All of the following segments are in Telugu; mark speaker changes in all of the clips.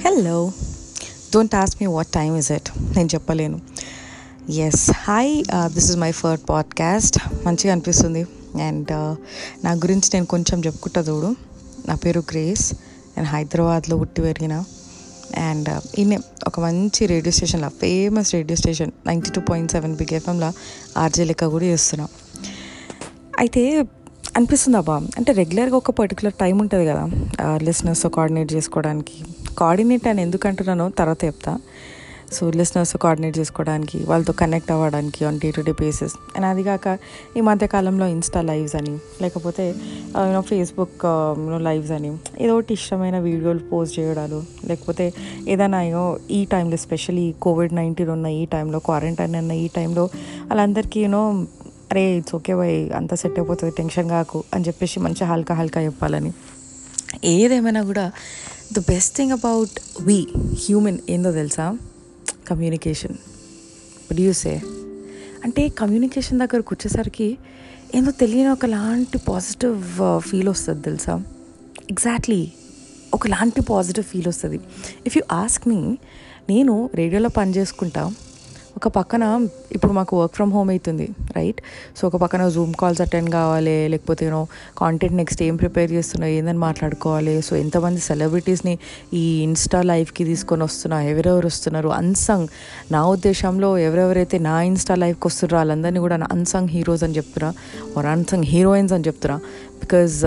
Speaker 1: Hello don't ask me what time is it నేను చెప్పలేను. Yes hi this is my first podcast మంచిగా అనిపిస్తుంది. అండ్ uh, నా గురించి నేను కొంచెం చెప్పుకుంటా చూడు. నా పేరు గ్రేస్ నేను హైదరాబాద్లో పుట్టి పెరిగిన. అండ్ uh, ఈయన ఒక మంచి రేడియో స్టేషన్లో famous radio station ninety two point seven బిగ్ఎఫ్ఎంలో RJ లెక్క కూడా చేస్తున్నా. అయితే అనిపిస్తుంది అబ్బా అంటే రెగ్యులర్గా ఒక పర్టికులర్ టైం ఉంటుంది కదా uh, లిసనర్స్ కోఆర్డినేట్ చేసుకోవడానికి. కోఆర్డినేట్ అని ఎందుకు అంటున్నానో తర్వాత చెప్తా. సో లిసనర్స్ కోఆర్డినేట్ చేసుకోవడానికి వాళ్ళతో కనెక్ట్ అవ్వడానికి on day to day basis and అది కాక ఈ మధ్యకాలంలో ఇన్స్టా లైవ్స్ అని లేకపోతే యూనో ఫేస్బుక్ లైవ్స్ అని ఏదో ఒకటి ఇష్టమైన వీడియోలు పోస్ట్ చేయడాలు లేకపోతే ఏదైనా యూనో ఈ టైంలో ఎస్పెషల్లీ కోవిడ్ నైన్టీన్ ఉన్న ఈ టైంలో క్వారంటైన్ ఉన్న ఈ టైంలో వాళ్ళందరికీ యూనో అరే ఇట్స్ ఓకే బై అంతా సెట్ అయిపోతుంది టెన్షన్ కాకు అని చెప్పేసి మంచిగా హల్కా హల్కా చెప్పాలని. ఏదేమైనా కూడా the best thing about we human ఏందో తెలుసా? కమ్యూనికేషన్ ప్రొడ్యూసే అంటే కమ్యూనికేషన్ దగ్గరకు వచ్చేసరికి ఏందో తెలియని ఒకలాంటి పాజిటివ్ ఫీల్ వస్తుంది తెలుసా? ఎగ్జాక్ట్లీ ఒకలాంటి పాజిటివ్ ఫీల్ వస్తుంది. ఇఫ్ యూ ఆస్క్ మీ నేను రేడియోలో పని చేసుకుంటా. ఒక పక్కన ఇప్పుడు మాకు వర్క్ ఫ్రమ్ హోమ్ అవుతుంది రైట్ సో ఒక పక్కన జూమ్ కాల్స్ అటెండ్ కావాలి లేకపోతే యూనో కాంటెంట్ నెక్స్ట్ ఏం ప్రిపేర్ చేస్తున్నా ఏందని మాట్లాడుకోవాలి. సో ఎంతమంది సెలబ్రిటీస్ని ఈ ఇన్స్టా లైఫ్కి తీసుకొని వస్తున్నా ఎవరెవరు వస్తున్నారు అన్సంగ్ నా ఉద్దేశంలో ఎవరెవరైతే నా ఇన్స్టా లైఫ్కి వస్తున్నారో వాళ్ళందరినీ కూడా అన్సంగ్ హీరోస్ అని చెప్తున్నా ఆర్ అన్సంగ్ హీరోయిన్స్ అని చెప్తున్నా. Because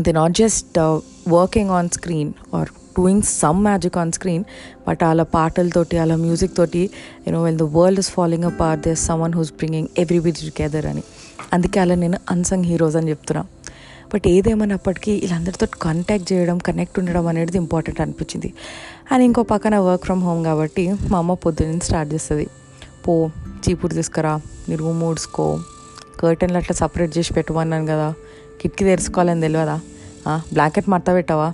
Speaker 1: they not just working on screen or doing some magic on screen but వాళ్ళ పాటలతోటి వాళ్ళ మ్యూజిక్ తోటి you know well the world is following a part there someone who's bringing everybody together అని. అందుకే అలా నేను అన్సంగ్ హీరోస్ అని చెప్తున్నా. బట్ ఏదేమైనప్పటికీ వీళ్ళందరితో కాంటాక్ట్ చేయడం కనెక్ట్ ఉండడం అనేది ఇంపార్టెంట్ అనిపించింది. అండ్ ఇంకో పక్కన వర్క్ ఫ్రమ్ హోమ్ కాబట్టి మా అమ్మ పొద్దున్న స్టార్ట్ చేస్తుంది. పో చీపురు తీసుకురా నీ రూమ్ ఊడ్చుకో కర్టన్లు అట్లా సపరేట్ చేసి పెట్టమన్నాను కదా కిటికీ తెరుచుకోవాలని తెలియదా బ్లాంకెట్ మడత పెట్టావా?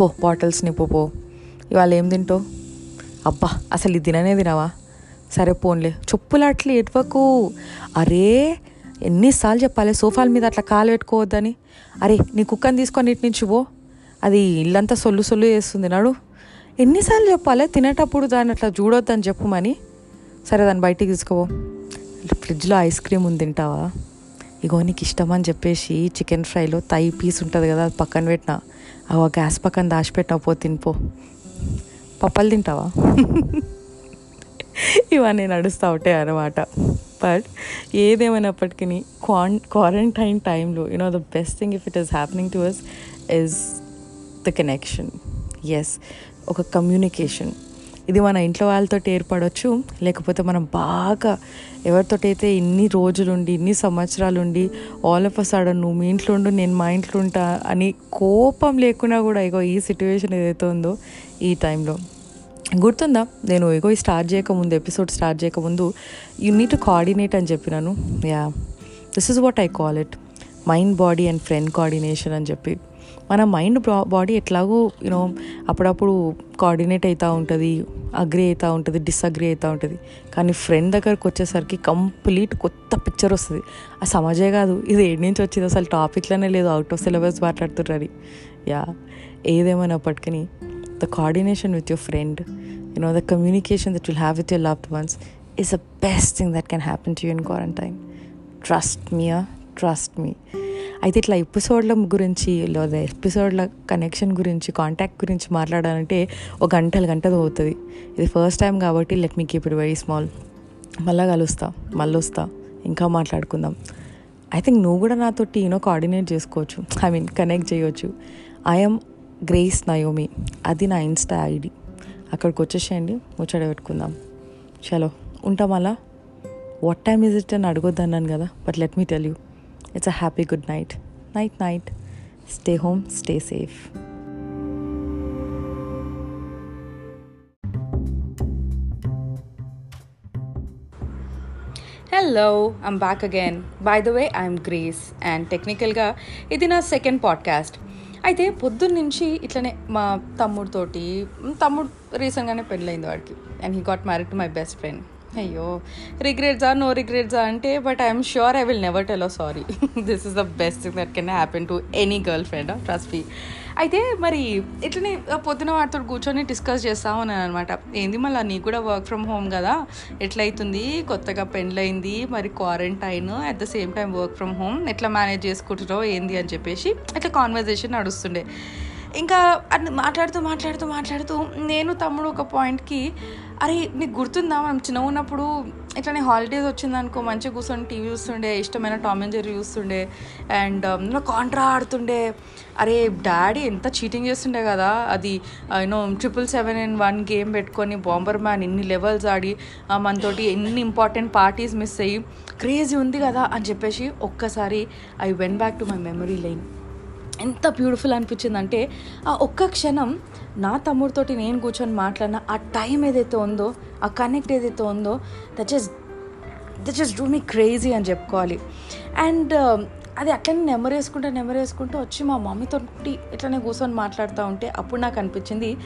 Speaker 1: పో బాటిల్స్ నిప్పు పో. ఇవాళ ఏం తింటావు? అబ్బా అసలు ఇది తిననే తినవా? సరే పోన్లే. చెప్పులు ఎటువకు అరే ఎన్నిసార్లు చెప్పాలి సోఫాల మీద అట్లా కాలు పెట్టుకోవద్దని. అరే నీ కుక్కని తీసుకొని ఇటు నుంచి పో. అది ఇల్లంతా సొల్లు సొల్లు చేస్తుంది నాడు. ఎన్నిసార్లు చెప్పాలి తినేటప్పుడు దాన్ని అట్లా చూడొద్దని చెప్పమని సరే దాన్ని బయటికి తీసుకోవో ఫ్రిడ్జ్లో ఐస్ క్రీమ్ ఉంది తింటావా? ఇగో నీకు ఇష్టమని చెప్పేసి చికెన్ ఫ్రైలో తై పీస్ ఉంటుంది కదా అది పక్కన పెట్టిన. ఆ గ్యాస్ పక్కన దాచిపెట్టినా పో తినిపో పప్పలు తింటావా? ఇవన్నీ నడుస్తూ ఉంటాయి అనమాట బట్ ఏదేమైనప్పటికీ క్వాన్ క్వారంటైన్ టైంలో you know the best thing if it is happening to us is the connection as ఒక కమ్యూనికేషన్ ఇది మన ఇంట్లో వాళ్ళతో ఏర్పడవచ్చు లేకపోతే మనం బాగా ఎవరితోటైతే ఇన్ని రోజులుండి ఇన్ని సంవత్సరాలుండి ఆల్ ఆఫ్ అ సడన్ నువ్వు మీ ఇంట్లో ఉండు నేను మా ఇంట్లో ఉంటా అని కోపం లేకున్నా కూడా ఇగో ఈ సిచ్యువేషన్ ఏదైతే ఉందో ఈ టైంలో గుర్తుందా? నేను ఇగో స్టార్ట్ చేయకముందు ఎపిసోడ్ స్టార్ట్ చేయకముందు యూ నీడ్ టు కోఆర్డినేట్ అని చెప్పినాను. Yeah this is what I call it mind body and friend coordination అని చెప్పి. మన మైండ్ బాడీ ఎట్లాగో యూనో అప్పుడప్పుడు కోఆర్డినేట్ అవుతూ ఉంటుంది అగ్రి అవుతూ ఉంటుంది డిస్అగ్రీ అవుతూ ఉంటుంది. కానీ ఫ్రెండ్ దగ్గరకు వచ్చేసరికి కంప్లీట్ కొత్త పిక్చర్ వస్తుంది. ఆ సమాజే కాదు ఇది ఏడు నుంచి వచ్చింది అసలు టాపిక్లోనే లేదు అవుట్ ఆఫ్ సిలబస్ మాట్లాడుతున్నారు యా ఏదేమైనప్పటికీ the coordination with your friend you know the communication that will have with your loved ones is the best thing that can happen to you in quarantine trust me trust me అయితే ఇట్లా ఎపిసోడ్ల గురించి లేదా ఎపిసోడ్ల కనెక్షన్ గురించి కాంటాక్ట్ గురించి మాట్లాడాలంటే ఒక గంటలు గంటలు అవుతుంది ఇది ఫస్ట్ టైం కాబట్టి let me keep it very small మళ్ళీ కలుస్తా మళ్ళీ వస్తా ఇంకా మాట్లాడుకుందాం. ఐ థింక్ నువ్వు కూడా నాతోటి యూనో కోఆర్డినేట్ చేసుకోవచ్చు. ఐ మీన్ కనెక్ట్ చేయొచ్చు. ఐఎమ్ గ్రేస్ నయోమి అది నా ఇన్స్టా ఐడి అక్కడికి వచ్చేసేయండి ముచ్చట పెట్టుకుందాం. చలో ఉంటాం అలా వాట్ టైమ్ ఇస్ ఇట్ అని అడగొద్దన్నాను కదా but let me tell you it's a happy good night night night stay home stay safe
Speaker 2: hello I'm back again by the way I'm Grace and టెక్నికల్గా ఇది నా సెకండ్ పాడ్కాస్ట్ అయితే పొద్దున్న నుంచి ఇట్లనే మా తమ్ముడితోటి తమ్ముడు రీసెంట్గానే పెళ్ళైంది వాడికి. And he got married to my best friend అయ్యో రిగ్రెట్సా నో రిగ్రెట్సా అంటే but I'm sure I will never tell sorry this is the best thing that can happen to any girl friend trust me అయితే మరి ఇట్లనే పొద్దున వాటితో కూర్చొని డిస్కస్ చేస్తా ఉన్నాను అనమాట ఏంది మళ్ళీ నీకు కూడా వర్క్ ఫ్రమ్ హోమ్ కదా? ఎట్లయితుంది? కొత్తగా పెండ్లైంది మరి quarantine at the same time work from home ఎట్లా మేనేజ్ చేసుకుంటున్నావు ఏంది అని చెప్పేసి అట్లా కాన్వర్జేషన్ నడుస్తుండే. ఇంకా అది మాట్లాడుతూ మాట్లాడుతూ మాట్లాడుతూ నేను తమ్ముడు ఒక పాయింట్కి అరే నీకు గుర్తుందా? మనం చిన్న ఉన్నప్పుడు ఇట్లానే హాలిడేస్ వచ్చిందనుకో మంచిగా కూర్చొని టీవీ చూస్తుండే ఇష్టమైన టామ్ అండ్ జెర్రీ చూస్తుండే అండ్ కాంట్రా um, ఆడుతుండే. అరే డాడీ ఎంత చీటింగ్ చేస్తుండే కదా. అది you know triple seven in one game పెట్టుకొని బాంబర్ మ్యాన్ ఇన్ని లెవెల్స్ ఆడి మనతోటి ఎన్ని ఇంపార్టెంట్ పార్టీస్ మిస్ అయ్యి క్రేజీ ఉంది కదా అని చెప్పేసి ఒక్కసారి I went back to my memory lane ఎంత బ్యూటిఫుల్ అనిపించింది అంటే ఆ ఒక్క క్షణం నా తమ్ముడితోటి నేను కూర్చొని మాట్లాడిన ఆ టైం ఏదైతే ఉందో ఆ కనెక్ట్ ఏదైతే ఉందో that just that just do me crazy అని చెప్పుకోవాలి. అండ్ అది అట్లనే నెమరేసుకుంటూ నెమరేసుకుంటూ వచ్చి మా మమ్మీతో ఇట్లనే కూర్చొని మాట్లాడుతూ ఉంటే అప్పుడు నాకు అనిపించింది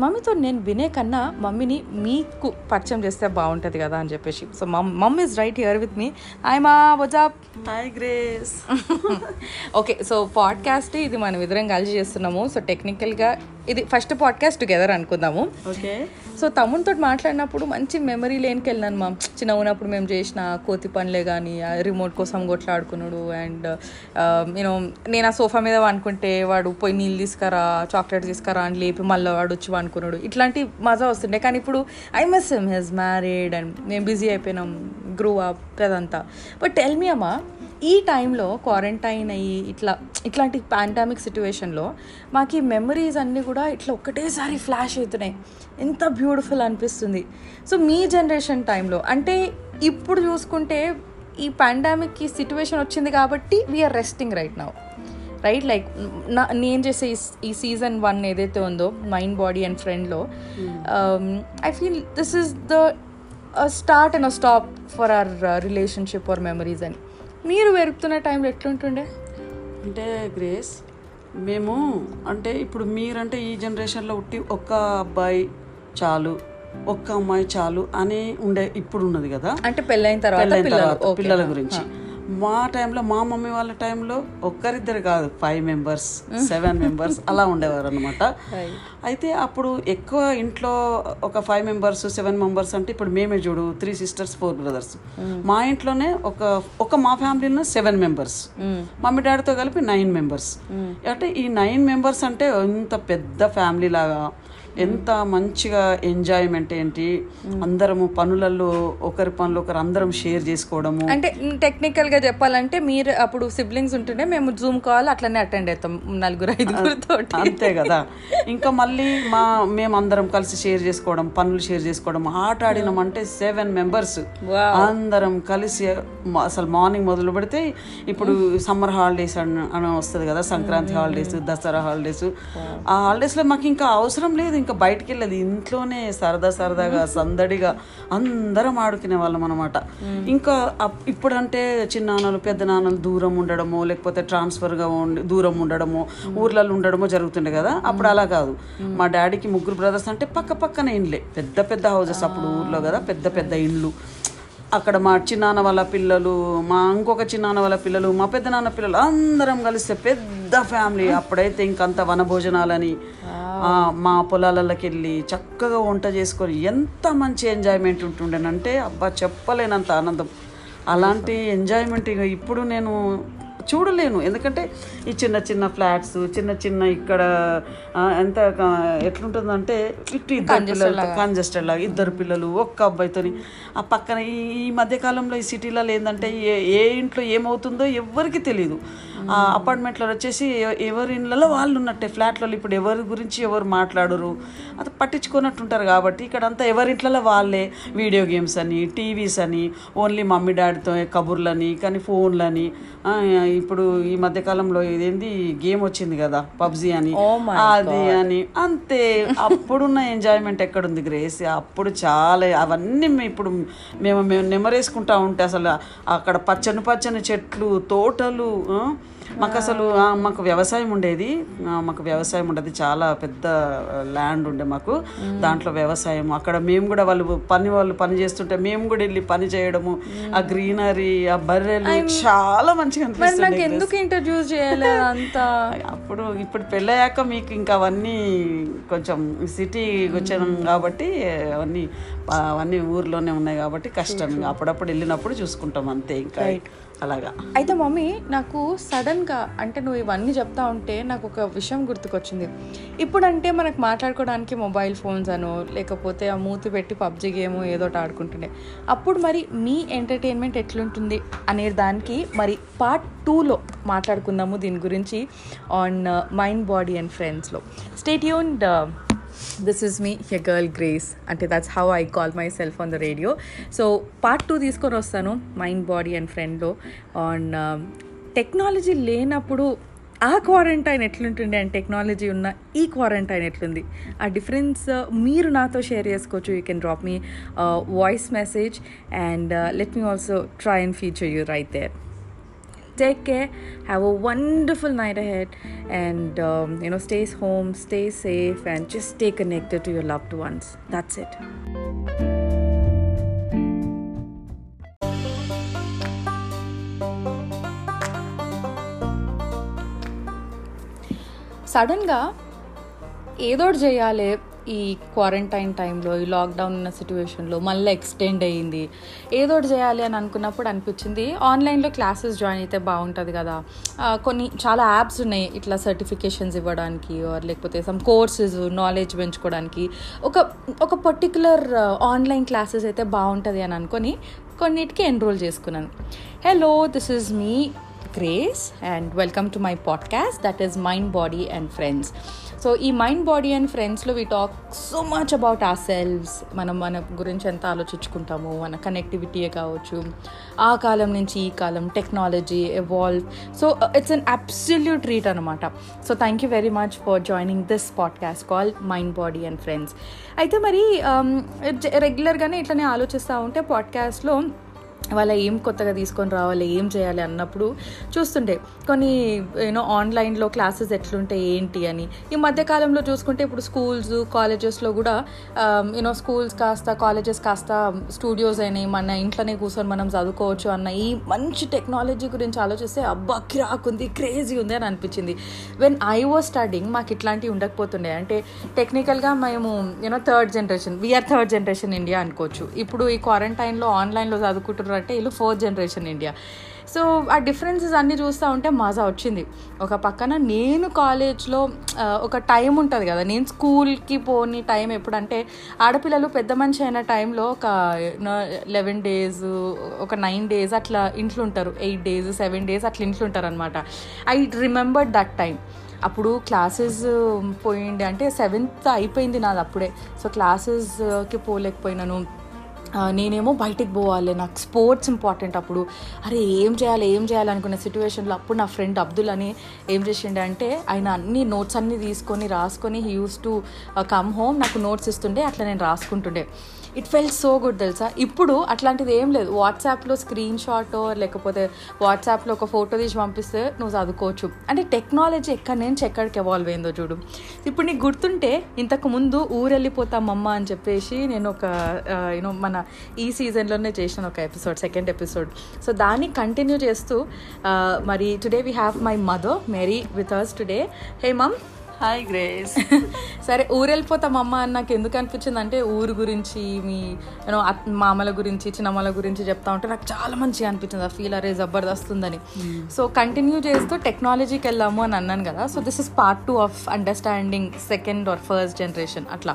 Speaker 2: మమ్మీతో నేను వినే కన్నా మమ్మీని మీకు పరిచయం చేస్తే బాగుంటుంది కదా అని చెప్పేసి. So mom mom is right here with me I మా వజాబ్
Speaker 3: hi Grace
Speaker 2: okay so podcast ఇది మనం ఇద్దరం కలిసి చేస్తున్నాము. సో టెక్నికల్గా ఇది ఫస్ట్ పాడ్కాస్ట్ టుగెదర్ అనుకుందాము.
Speaker 3: ఓకే
Speaker 2: సో తమ్మునితో మాట్లాడినప్పుడు మంచి మెమరీ లేనికి వెళ్ళినాను మా. చిన్న ఉన్నప్పుడు మేము చేసిన కోతి పనులే కానీ రిమోట్ కోసం కొట్లాడుకున్నాడు అండ్ Um, నేను నేను ఆ సోఫా మీద అనుకుంటే వాడు పోయి నీళ్ళు తీసుకురా చాక్లెట్ తీసుకురా అని లేపి మళ్ళీ వాడు వచ్చి అనుకున్నాడు ఇట్లాంటి మజా వస్తుండే. కానీ ఇప్పుడు I miss him he's married and మేము బిజీ అయిపోయినాం. గ్రూ అప్ అదంతా. బట్ టెల్ మీ అమ్మా ఈ టైంలో క్వారంటైన్ అయ్యి ఇట్లా ఇట్లాంటి పాండమిక్ సిచ్యువేషన్లో మాకు ఈ మెమరీస్ అన్నీ కూడా ఇట్లా ఒక్కటేసారి ఫ్లాష్ అవుతున్నాయి ఎంత బ్యూటిఫుల్ అనిపిస్తుంది. సో మీ జనరేషన్ టైంలో అంటే ఇప్పుడు చూసుకుంటే ఈ పాండమిక్ ఈ సిచ్యువేషన్ వచ్చింది కాబట్టి we're resting right now right like నా నేను చేసే ఈ- సీజన్ వన్ ఏదైతే ఉందో mind body and ఫ్రెండ్లో I feel this is the start and stop for our relationship or memories అని. మీరు పెరుగుతున్న టైంలో ఎట్లుంటుండే?
Speaker 3: అంటే గ్రేస్ మేము అంటే ఇప్పుడు మీరంటే ఈ జనరేషన్లో ఉట్టి ఒక్క అబ్బాయి చాలు. ఒక్క అమ్మాయి చాలు అని ఉండే ఇప్పుడు ఉన్నది కదా.
Speaker 2: అంటే పెళ్ళైన తర్వాత
Speaker 3: తర్వాత. పిల్లల గురించి. మా టైంలో మా మమ్మీ వాళ్ళ టైంలో ఒక్కరిద్దరు కాదు ఫైవ్ మెంబర్స్ సెవెన్ మెంబర్స్ అలా ఉండేవారు అనమాట అయితే అప్పుడు ఎక్కువ ఇంట్లో ఒక ఫైవ్ మెంబర్స్ సెవెన్ మెంబర్స్ అంటే ఇప్పుడు మేమే చూడు త్రీ సిస్టర్స్ ఫోర్ బ్రదర్స్ మా ఇంట్లోనే ఒక ఒక మా ఫ్యామిలీలో సెవెన్ మెంబర్స్ మమ్మీ డాడీతో కలిపి నైన్ మెంబర్స్ అంటే ఈ నైన్ మెంబర్స్ అంటే ఎంత పెద్ద ఫ్యామిలీ లాగా ఎంత మంచిగా ఎంజాయ్మెంట్ ఏంటి? అందరము పనులలో ఒకరి పనులు ఒకరు అందరం షేర్ చేసుకోవడము.
Speaker 2: అంటే టెక్నికల్గా చెప్పాలంటే మీరు అప్పుడు సిబ్లింగ్స్ ఉంటుండే మేము జూమ్ కాల్ అట్లనే అటెండ్ అవుతాం నలుగురు ఐదుగురు తోటి.
Speaker 3: అంతే కదా. ఇంకా మళ్ళీ మా మేము అందరం కలిసి షేర్ చేసుకోవడం పనులు షేర్ చేసుకోవడం ఆట ఆడినాం అంటే సెవెన్ మెంబర్స్. అందరం కలిసి అసలు మార్నింగ్ మొదలు పెడితే ఇప్పుడు సమ్మర్ హాలిడేస్ అని అని వస్తుంది కదా సంక్రాంతి హాలిడేస్ దసరా హాలిడేస్ ఆ హాలిడేస్లో మాకు ఇంకా అవసరం లేదు ఇంకా బయటికి వెళ్ళేది ఇంట్లోనే సరదా సరదాగా సందడిగా అందరం ఆడుకునే వాళ్ళం అనమాట ఇంకా ఇప్పుడంటే చిన్నాన్నలు పెద్ద నాన్నలు దూరం ఉండడము లేకపోతే ట్రాన్స్ఫర్గా ఉండి దూరం ఉండడము ఊర్లలో ఉండడమో జరుగుతుండే కదా. అప్పుడు అలా కాదు. మా డాడీకి ముగ్గురు బ్రదర్స్ అంటే పక్క పక్కన ఇండ్లే. పెద్ద పెద్ద హౌసెస్ అప్పుడు ఊర్లో కదా పెద్ద పెద్ద ఇండ్లు. అక్కడ మా చిన్నాన్న వాళ్ళ పిల్లలు మా ఇంకొక చిన్నాన్న వాళ్ళ పిల్లలు మా పెద్ద నాన్న పిల్లలు అందరం కలిస్తే పెద్ద ఫ్యామిలీ. అప్పుడైతే ఇంకంత వనభోజనాలని మా పొలాలలోకి వెళ్ళి చక్కగా వంట చేసుకొని ఎంత మంచి ఎంజాయ్మెంట్ ఉంటుండేనంటే అబ్బా చెప్పలేనంత ఆనందం. అలాంటి ఎంజాయ్మెంట్ ఇక ఇప్పుడు నేను చూడలేను. ఎందుకంటే ఈ చిన్న చిన్న ఫ్లాట్స్ చిన్న చిన్న ఇక్కడ ఎంత ఎట్లుంటుందంటే ఇటు ఇద్దరు పిల్లలు కంజెస్టెడ్ లాగా. ఇద్దరు పిల్లలు ఒక్క అబ్బాయితోని. ఆ పక్కన ఈ మధ్యకాలంలో ఈ సిటీలలో ఏంటంటే ఏ ఇంట్లో ఏమవుతుందో ఎవ్వరికి తెలియదు అపార్ట్మెంట్లో వచ్చేసి ఎవరి ఇళ్ళలో వాళ్ళు ఉన్నట్టే. ఫ్లాట్లలో ఇప్పుడు ఎవరి గురించి ఎవరు మాట్లాడరు. అది పట్టించుకున్నట్టుంటారు కాబట్టి ఇక్కడ అంతా ఎవరింట్లలో వాళ్ళే. వీడియో గేమ్స్ అని టీవీస్ అని ఓన్లీ మమ్మీ డాడీతో కబుర్లని కానీ ఫోన్లని. ఇప్పుడు ఈ మధ్యకాలంలో ఇదేంది గేమ్ వచ్చింది కదా పబ్జి అని.
Speaker 2: Oh
Speaker 3: అది అని. అంతే. అప్పుడున్న ఎంజాయ్మెంట్ ఎక్కడుంది గ్రేస్? అప్పుడు చాలా అవన్నీ ఇప్పుడు మేము మేము నెమరేసుకుంటా ఉంటే అసలు అక్కడ పచ్చని పచ్చని చెట్లు తోటలు మాకు అసలు మాకు వ్యవసాయం ఉండేది. మాకు వ్యవసాయం ఉండేది. చాలా పెద్ద ల్యాండ్ ఉండే మాకు. దాంట్లో వ్యవసాయం. అక్కడ మేము కూడా వాళ్ళు పని వాళ్ళు పని చేస్తుంటే మేము కూడా వెళ్ళి పని చేయడము. ఆ గ్రీనరీ ఆ బర్రెలు చాలా మంచిగా అనిపిస్తుంది
Speaker 2: ఎందుకు ఇంట్రడ్యూస్ చేయలేదు అంతా?
Speaker 3: అప్పుడు ఇప్పుడు పెళ్ళయ్యాక మీకు ఇంకా అవన్నీ కొంచెం సిటీ వచ్చాను కాబట్టి అవన్నీ అవన్నీ ఊర్లోనే ఉన్నాయి కాబట్టి కష్టం. ఇంకా అప్పుడప్పుడు వెళ్ళినప్పుడు చూసుకుంటాం అంతే ఇంకా. అలాగా.
Speaker 2: అయితే మమ్మీ నాకు సడన్గా అంటే నువ్వు ఇవన్నీ చెప్తా ఉంటే నాకు ఒక విషయం గుర్తుకొచ్చింది. ఇప్పుడంటే మనకు మాట్లాడుకోవడానికి మొబైల్ ఫోన్స్ అనో లేకపోతే ఆ మూతి పెట్టి పబ్జి గేమ్ ఏదో ఆడుకుంటుండే. అప్పుడు మరి మీ ఎంటర్టైన్మెంట్ ఎట్లుంటుంది అనే దానికి మరి పార్ట్ టూలో మాట్లాడుకుందాము దీని గురించి ఆన్ మైండ్ బాడీ అండ్ ఫ్రెండ్స్లో stay tuned this is me hey girl Grace అంటే that's how I call myself on the radio so part two తీసుకొని వస్తాను మైండ్ బాడీ అండ్ ఫ్రెండ్లో ఆన్ టెక్నాలజీ లేనప్పుడు ఆ క్వారంటైన్ ఎట్లుంటుండే అండ్ టెక్నాలజీ ఉన్న ఈ క్వారంటైన్ ఎట్లుంది? ఆ డిఫరెన్స్ మీరు నాతో షేర్ చేసుకోవచ్చు. You can drop me voice message and let me also try and feature you right there take care have a wonderful night ahead and um, you know stay home stay safe and just stay connected to your loved ones that's it సడన్గా ఏదోటి చేయాలి ఈ క్వారంటైన్ టైంలో ఈ లాక్డౌన్ ఉన్న సిచ్యువేషన్లో మళ్ళీ ఎక్స్టెండ్ అయ్యింది. ఏదో ఒకటి చేయాలి అని అనుకున్నప్పుడు అనిపించింది. ఆన్లైన్లో క్లాసెస్ జాయిన్ అయితే బాగుంటుంది కదా. కొన్ని చాలా యాప్స్ ఉన్నాయి ఇట్లా సర్టిఫికేషన్స్ ఇవ్వడానికి లేకపోతే సమ్ కోర్సెస్ నాలెడ్జ్ పెంచుకోవడానికి. ఒక ఒక పర్టికులర్ ఆన్లైన్ క్లాసెస్ అయితే బాగుంటుంది అని అనుకొని కొన్నిటికి ఎన్రోల్ చేసుకున్నాను. Hello this is me Grace and welcome to my podcast that is mind body and friends so ఈ మైండ్ బాడీ అండ్ ఫ్రెండ్స్లో we talk so much about ourselves. మనం మన గురించి ఎంత ఆలోచించుకుంటాము మన కనెక్టివిటీయే కావచ్చు ఆ కాలం నుంచి ఈ కాలం technology evolve so it's an absolute treat అనమాట so thank you very much for joining this podcast call mind body and friends అయితే మరి um, రెగ్యులర్గానే ఇట్లనే ఆలోచిస్తూ ఉంటే పాడ్కాస్ట్లో వాళ్ళ ఏం కొత్తగా తీసుకొని రావాలి ఏం చేయాలి అన్నప్పుడు చూస్తుండే. కొన్ని యూనో ఆన్లైన్లో క్లాసెస్ ఎట్లుంటాయి ఏంటి అని. ఈ మధ్యకాలంలో చూసుకుంటే ఇప్పుడు స్కూల్స్ కాలేజెస్లో కూడా um, యూనో స్కూల్స్ కాస్త కాలేజెస్ కాస్త స్టూడియోస్ అయినాయి మన ఇంట్లోనే కూర్చొని మనం చదువుకోవచ్చు అన్న ఈ మంచి టెక్నాలజీ గురించి ఆలోచిస్తే అబ్బా కిరాక్ ఉంది క్రేజీ ఉంది అని అనిపించింది. వెన్ ఐ వాజ్ స్టడింగ్ మాకు ఇట్లాంటివి ఉండకపోతుండే. అంటే టెక్నికల్గా మేము you know third generation we're third generation India అనుకోవచ్చు. ఇప్పుడు ఈ క్వారంటైన్లో ఆన్లైన్లో చదువుకుంటున్నారు అంటే వీళ్ళు ఫోర్త్ జనరేషన్ ఇండియా. సో ఆ డిఫరెన్సెస్ అన్నీ చూస్తూ ఉంటే మజా వచ్చింది. ఒక పక్కన నేను కాలేజ్లో ఒక టైం ఉంటుంది కదా నేను స్కూల్కి పోని టైం ఎప్పుడంటే ఆడపిల్లలు పెద్ద మనిషి అయిన టైంలో ఒక లెవెన్ డేస్ ఒక నైన్ డేస్ అట్లా ఇంట్లో ఉంటారు. ఎయిట్ డేస్ సెవెన్ డేస్ అట్లా ఇంట్లో ఉంటారు అనమాట ఐ రిమెంబర్ దట్ టైం. అప్పుడు క్లాసెస్ పోయిండే అంటే సెవెంత్ అయిపోయింది నాది అప్పుడే. సో క్లాసెస్కి పోలేకపోయినాను. నేనేమో బయటికి పోవాలి. నాకు స్పోర్ట్స్ ఇంపార్టెంట్ అప్పుడు. అరే ఏం చేయాలి ఏం చేయాలి అనుకున్న సిచ్యువేషన్లో అప్పుడు నా ఫ్రెండ్ అబ్దుల్ అని ఏం చేసిండే అంటే ఆయన అన్ని నోట్స్ అన్నీ తీసుకొని రాసుకొని he used to come home నాకు నోట్స్ ఇస్తుండే అట్లా నేను రాసుకుంటుండే. ఇట్ ఫెల్ సో గుడ్ తెలుసా? ఇప్పుడు అట్లాంటిది ఏం లేదు. వాట్సాప్లో స్క్రీన్ షాట్ లేకపోతే వాట్సాప్లో ఒక ఫోటో తీసి పంపిస్తే నువ్వు చదువుకోవచ్చు. అంటే టెక్నాలజీ ఎక్కడి నుంచి ఎక్కడికి ఎవాల్వ్ అయిందో చూడు. ఇప్పుడు నీకు గుర్తుంటే ఇంతకు ముందు ఊరెళ్ళిపోతామమ్మ అని చెప్పేసి నేను ఒక యూనో మన ఈ సీజన్లోనే చేసిన ఒక ఎపిసోడ్ సెకండ్ ఎపిసోడ్ సో దాన్ని కంటిన్యూ చేస్తూ మరి today we have my mother Mary with us today hey mom
Speaker 3: hi Grace
Speaker 2: సరే ఊరు వెళ్ళిపోతాం అమ్మ అని నాకు ఎందుకు అనిపించింది అంటే ఊరు గురించి మీ యూనో మామల గురించి చిన్నమ్మల గురించి చెప్తా ఉంటే నాకు చాలా మంచిగా అనిపించింది. ఆ ఫీల్ అరే జబర్దస్త్ ఉందని సో కంటిన్యూ చేస్తూ టెక్నాలజీకి వెళ్దాము అని అన్నాను కదా. So this is part two of understanding second or first generation అట్లా.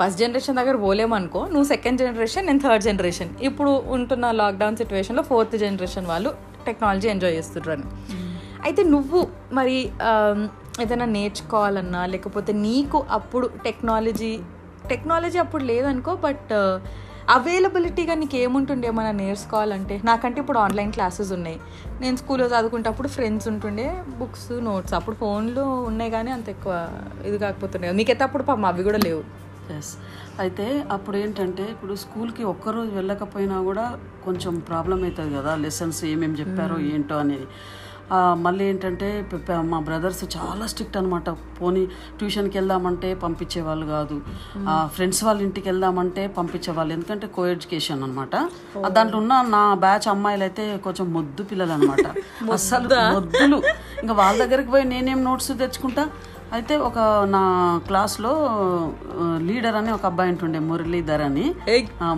Speaker 2: ఫస్ట్ జనరేషన్ దగ్గర పోలేమనుకో నువ్వు సెకండ్ జనరేషన్ నేను థర్డ్ జనరేషన్ ఇప్పుడు ఉంటున్న లాక్డౌన్ సిచ్యువేషన్లో ఫోర్త్ జనరేషన్ వాళ్ళు టెక్నాలజీ ఎంజాయ్ చేస్తుండ్రని అయితే నువ్వు మరి ఆమ్, ఏదైనా నేర్చుకోవాలన్నా లేకపోతే నీకు అప్పుడు టెక్నాలజీ టెక్నాలజీ అప్పుడు లేదనుకో బట్ అవైలబిలిటీగా నీకు ఏముంటుండే ఏమైనా నేర్చుకోవాలంటే? నాకంటే ఇప్పుడు ఆన్లైన్ క్లాసెస్ ఉన్నాయి. నేను స్కూల్లో చదువుకుంటప్పుడు ఫ్రెండ్స్ ఉంటుండే బుక్స్ నోట్స్ అప్పుడు ఫోన్లు ఉన్నాయి కానీ అంత ఎక్కువ ఇది కాకపోతుండే మీకైతే అప్పుడు పాపం అవి కూడా లేవు.
Speaker 3: ఎస్ అయితే అప్పుడు ఏంటంటే ఇప్పుడు స్కూల్కి ఒక్కరోజు వెళ్ళకపోయినా కూడా కొంచెం ప్రాబ్లం అవుతుంది కదా. లెసన్స్ ఏమేమి చెప్పారో ఏంటో అనేది. మళ్ళీ ఏంటంటే మా బ్రదర్స్ చాలా స్ట్రిక్ట్ అనమాట పోనీ ట్యూషన్కి వెళ్దామంటే పంపించేవాళ్ళు కాదు. ఫ్రెండ్స్ వాళ్ళ ఇంటికి వెళ్దామంటే పంపించేవాళ్ళు. ఎందుకంటే కో ఎడ్యుకేషన్ అనమాట దాంట్లో ఉన్న నా బ్యాచ్ అమ్మాయిలు అయితే కొంచెం మొద్దు పిల్లలు అనమాట అస్సలు మొద్దులు. ఇంకా వాళ్ళ దగ్గరికి పోయి నేనేం నోట్స్ తెచ్చుకుంటా? అయితే ఒక నా క్లాస్లో లీడర్ అని ఒక అబ్బాయి ఉంటుండే మురళీధర్ అని.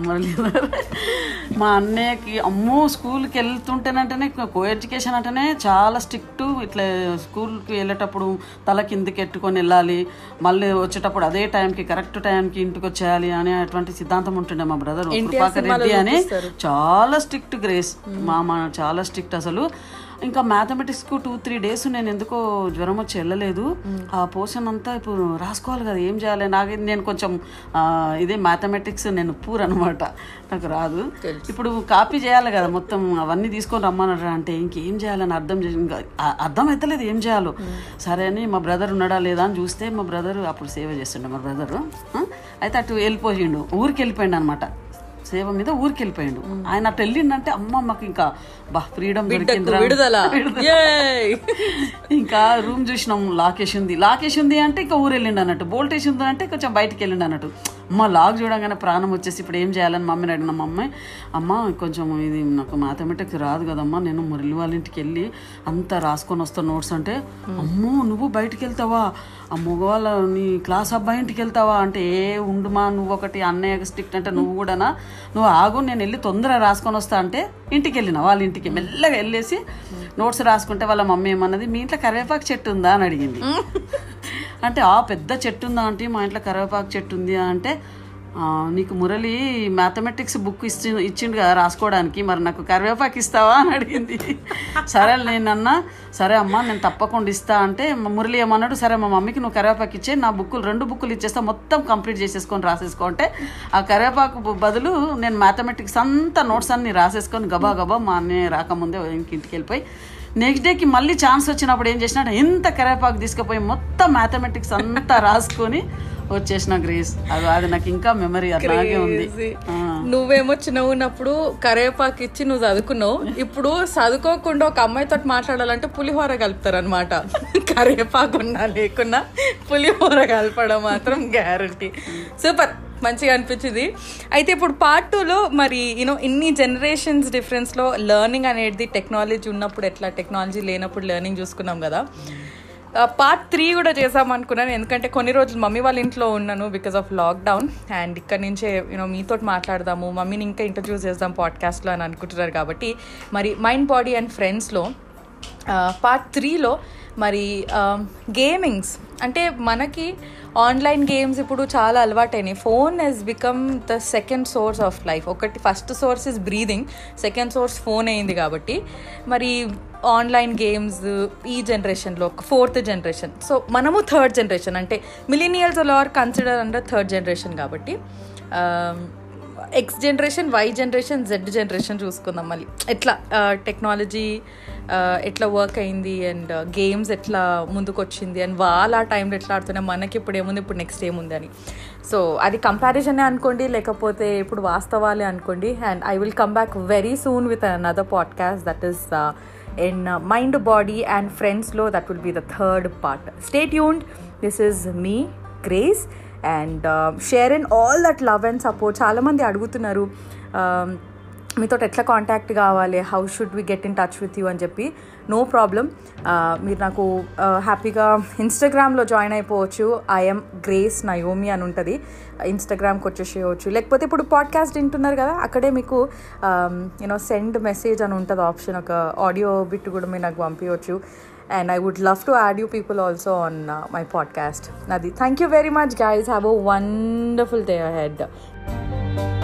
Speaker 3: మురళీధర్. మా అన్నయ్యకి అమ్మో స్కూల్కి వెళ్తుంటేనంటేనే కో ఎడ్యుకేషన్ అంటేనే చాలా స్ట్రిక్ట్ ఇట్లా స్కూల్కి వెళ్ళేటప్పుడు తల కిందకి ఎట్టుకొని వెళ్ళాలి. మళ్ళీ వచ్చేటప్పుడు అదే టైంకి కరెక్ట్ టైంకి ఇంటికి వచ్చేయాలి అనేటువంటి సిద్ధాంతం ఉంటుండే మా బ్రదర్ కృపాకర్ రెడ్డి అని చాలా స్ట్రిక్ట్ గ్రేస్ మా మా చాలా స్ట్రిక్ట్ అసలు. ఇంకా మ్యాథమెటిక్స్కు టూ త్రీ డేస్ నేను ఎందుకో జ్వరం వచ్చి వెళ్ళలేదు. ఆ పోర్షన్ అంతా ఇప్పుడు రాసుకోవాలి కదా ఏం చేయాలి? నాకు నేను కొంచెం ఇదే మ్యాథమెటిక్స్ నేను పూర్ అనమాట నాకు రాదు. ఇప్పుడు కాపీ చేయాలి కదా మొత్తం అవన్నీ తీసుకొని రమ్మన్నారు అంటే ఇంకేం చేయాలని అర్థం చేసి ఇంకా అర్థం అవుతలేదు ఏం చేయాలో. సరే అని మా బ్రదర్ ఉన్నాడా లేదా అని చూస్తే మా బ్రదర్ అప్పుడు సేవ చేస్తుండే మా బ్రదరు అయితే అటు వెళ్ళిపోయిండు ఊరికి వెళ్ళిపోయిండు అనమాట సేవ మీద ఊరికి వెళ్ళిపోయిండు ఆయన అటు వెళ్ళిండంటే అమ్మ మాకు ఇంకా బా ఫ్రీడమ్
Speaker 2: విడుదల!
Speaker 3: ఇంకా రూమ్ చూసినాం లాకేష్ ఉంది లాకేష్ ఉంది అంటే ఇంకా ఊరు వెళ్ళిండు అన్నట్టు. బోల్టేష్ ఉంది అంటే కొంచెం బయటికి వెళ్ళిండు అన్నట్టు. అమ్మ లాక్ చూడగానే ప్రాణం వచ్చేసి ఇప్పుడు ఏం చేయాలని మమ్మీని అడిగిన మా అమ్మాయి అమ్మ కొంచెం ఇది నాకు మ్యాథమెటిక్స్ రాదు కదమ్మా. నేను మురళి వాళ్ళ ఇంటికి వెళ్ళి అంతా రాసుకొని వస్తా నోట్స్ అంటే అమ్మో నువ్వు బయటికి వెళ్తావా ఆ మగవాళ్ళ నీ క్లాస్ అబ్బాయి ఇంటికి వెళ్తావా అంటే ఏ ఉండుమా నువ్వు ఒకటి అన్నయ్య స్ట్రిక్ట్ అంటే నువ్వు కూడానా? నువ్వు ఆగు నేను వెళ్ళి తొందరగా రాసుకొని వస్తా అంటే ఇంటికి వెళ్ళిన వాళ్ళ ఇంటికి మెల్లగా వెళ్ళేసి నోట్స్ రాసుకుంటే వాళ్ళ మమ్మీ ఏమన్నది మీ ఇంట్లో కరివేపాకు చెట్టు ఉందా? అని అడిగింది. అంటే ఆ పెద్ద చెట్టు ఉందా అంటే మా ఇంట్లో కరివేపాకు చెట్టు ఉంది అంటే "ఆ, నీకు మురళి మ్యాథమెటిక్స్ బుక్ ఇచ్చి ఇచ్చిండు కదా రాసుకోవడానికి మరి నాకు కరివేపాకు ఇస్తావా అని అడిగింది. సరే నేను అన్నా సరే అమ్మా నేను తప్పకుండా ఇస్తా అంటే మురళి ఏమన్నాడు సరే మా మమ్మీకి నువ్వు కరివేపాకు ఇచ్చే నా బుక్కులు రెండు బుక్కులు ఇచ్చేస్తా మొత్తం కంప్లీట్ చేసేసుకొని రాసేసుకో అంటే ఆ కరివేపాకు బదులు నేను మ్యాథమెటిక్స్ అంతా నోట్స్ అన్ని రాసేసుకొని గబా గబా మా అన్నయ్య రాకముందే ఇంటికి వెళ్ళిపోయి నెక్స్ట్ డేకి మళ్ళీ ఛాన్స్ వచ్చినప్పుడు ఏం చేసినాడు ఎంత కరివేపాకు తీసుకుపోయి మొత్తం మ్యాథమెటిక్స్ అంతా రాసుకొని వచ్చేసిన గ్రేస్ అది అది నాకు ఇంకా మెమరీ అలాగే ఉంది.
Speaker 2: నువ్వేమో చిన్నగా ఉన్నప్పుడు కరేపాకు ఇచ్చి నువ్వు చదువుకున్నావు. ఇప్పుడు చదువుకోకుండా ఒక అమ్మాయితో మాట్లాడాలంటే పులిహోర కలుపుతారు అనమాట కరేపాకు ఉన్నా లేకున్నా పులిహోర కలపడం మాత్రం గ్యారంటీ సూపర్ మంచిగా అనిపించింది. అయితే ఇప్పుడు పార్ట్ టూలో మరి యూనో ఇన్ని జనరేషన్స్ డిఫరెన్స్లో లెర్నింగ్ అనేది టెక్నాలజీ ఉన్నప్పుడు ఎట్లా? టెక్నాలజీ లేనప్పుడు లెర్నింగ్ చూసుకున్నాం కదా. పార్ట్ త్రీ కూడా చేసాం అనుకున్నాను. ఎందుకంటే కొన్ని రోజులు మమ్మీ వాళ్ళ ఇంట్లో ఉన్నాను బికాస్ ఆఫ్ లాక్డౌన్ అండ్ ఇక్కడ నుంచే యూనో మీతో మాట్లాడదాము. మమ్మీని ఇంకా ఇంట్రడ్యూస్ చేద్దాం పాడ్కాస్ట్లో అని అనుకుంటున్నారు కాబట్టి మరి మైండ్ బాడీ అండ్ ఫ్రెండ్స్లో పార్ట్ త్రీలో మరి గేమింగ్స్ అంటే మనకి ఆన్లైన్ గేమ్స్ ఇప్పుడు చాలా అలవాటైనాయి. Phone has become the second source of life ఒకటి first source is breathing second source phone అయింది కాబట్టి. మరి ఆన్లైన్ గేమ్స్ ఈ జనరేషన్లో ఫోర్త్ జనరేషన్ సో మనము థర్డ్ జనరేషన్ అంటే millennials are consider under third generation కాబట్టి um, X generation Y generation Z generation చూసుకుందాం మళ్ళీ. ఎట్లా టెక్నాలజీ ఎట్లా వర్క్ అయింది అండ్ గేమ్స్ ఎట్లా ముందుకు వచ్చింది అండ్ వాళ్ళ ఆ టైంలో ఎట్లా ఆడుతున్నాయి మనకి ఇప్పుడు ఏముంది ఇప్పుడు నెక్స్ట్ ఏముంది అని సో అది కంపారిజనే అనుకోండి లేకపోతే ఇప్పుడు వాస్తవాలే అనుకోండి. And I will come back very soon with another podcast that is in mind body and ఫ్రెండ్స్లో that will be the third part stay tuned this is me Grace and share in all that love and support చాలామంది అడుగుతున్నారు um, మీతో ఎట్లా కాంటాక్ట్ కావాలి? How should we get in touch with you అని చెప్పి. నో ప్రాబ్లం uh, మీరు నాకు హ్యాపీగా ఇన్స్టాగ్రామ్లో జాయిన్ అయిపోవచ్చు. ఐఎమ్ గ్రేస్ నయోమి అని ఉంటుంది. ఇన్స్టాగ్రామ్కి వచ్చేసేయవచ్చు. లేకపోతే ఇప్పుడు పాడ్కాస్ట్ వింటున్నారు కదా అక్కడే మీకు యూనో సెండ్ మెసేజ్ అని ఉంటుంది ఆప్షన్ ఒక ఆడియో బిట్ కూడా మీరు నాకు పంపించవచ్చు and I would love to add you people also on uh, my podcast. Nadi, thank you very much, guys. Have a wonderful day ahead.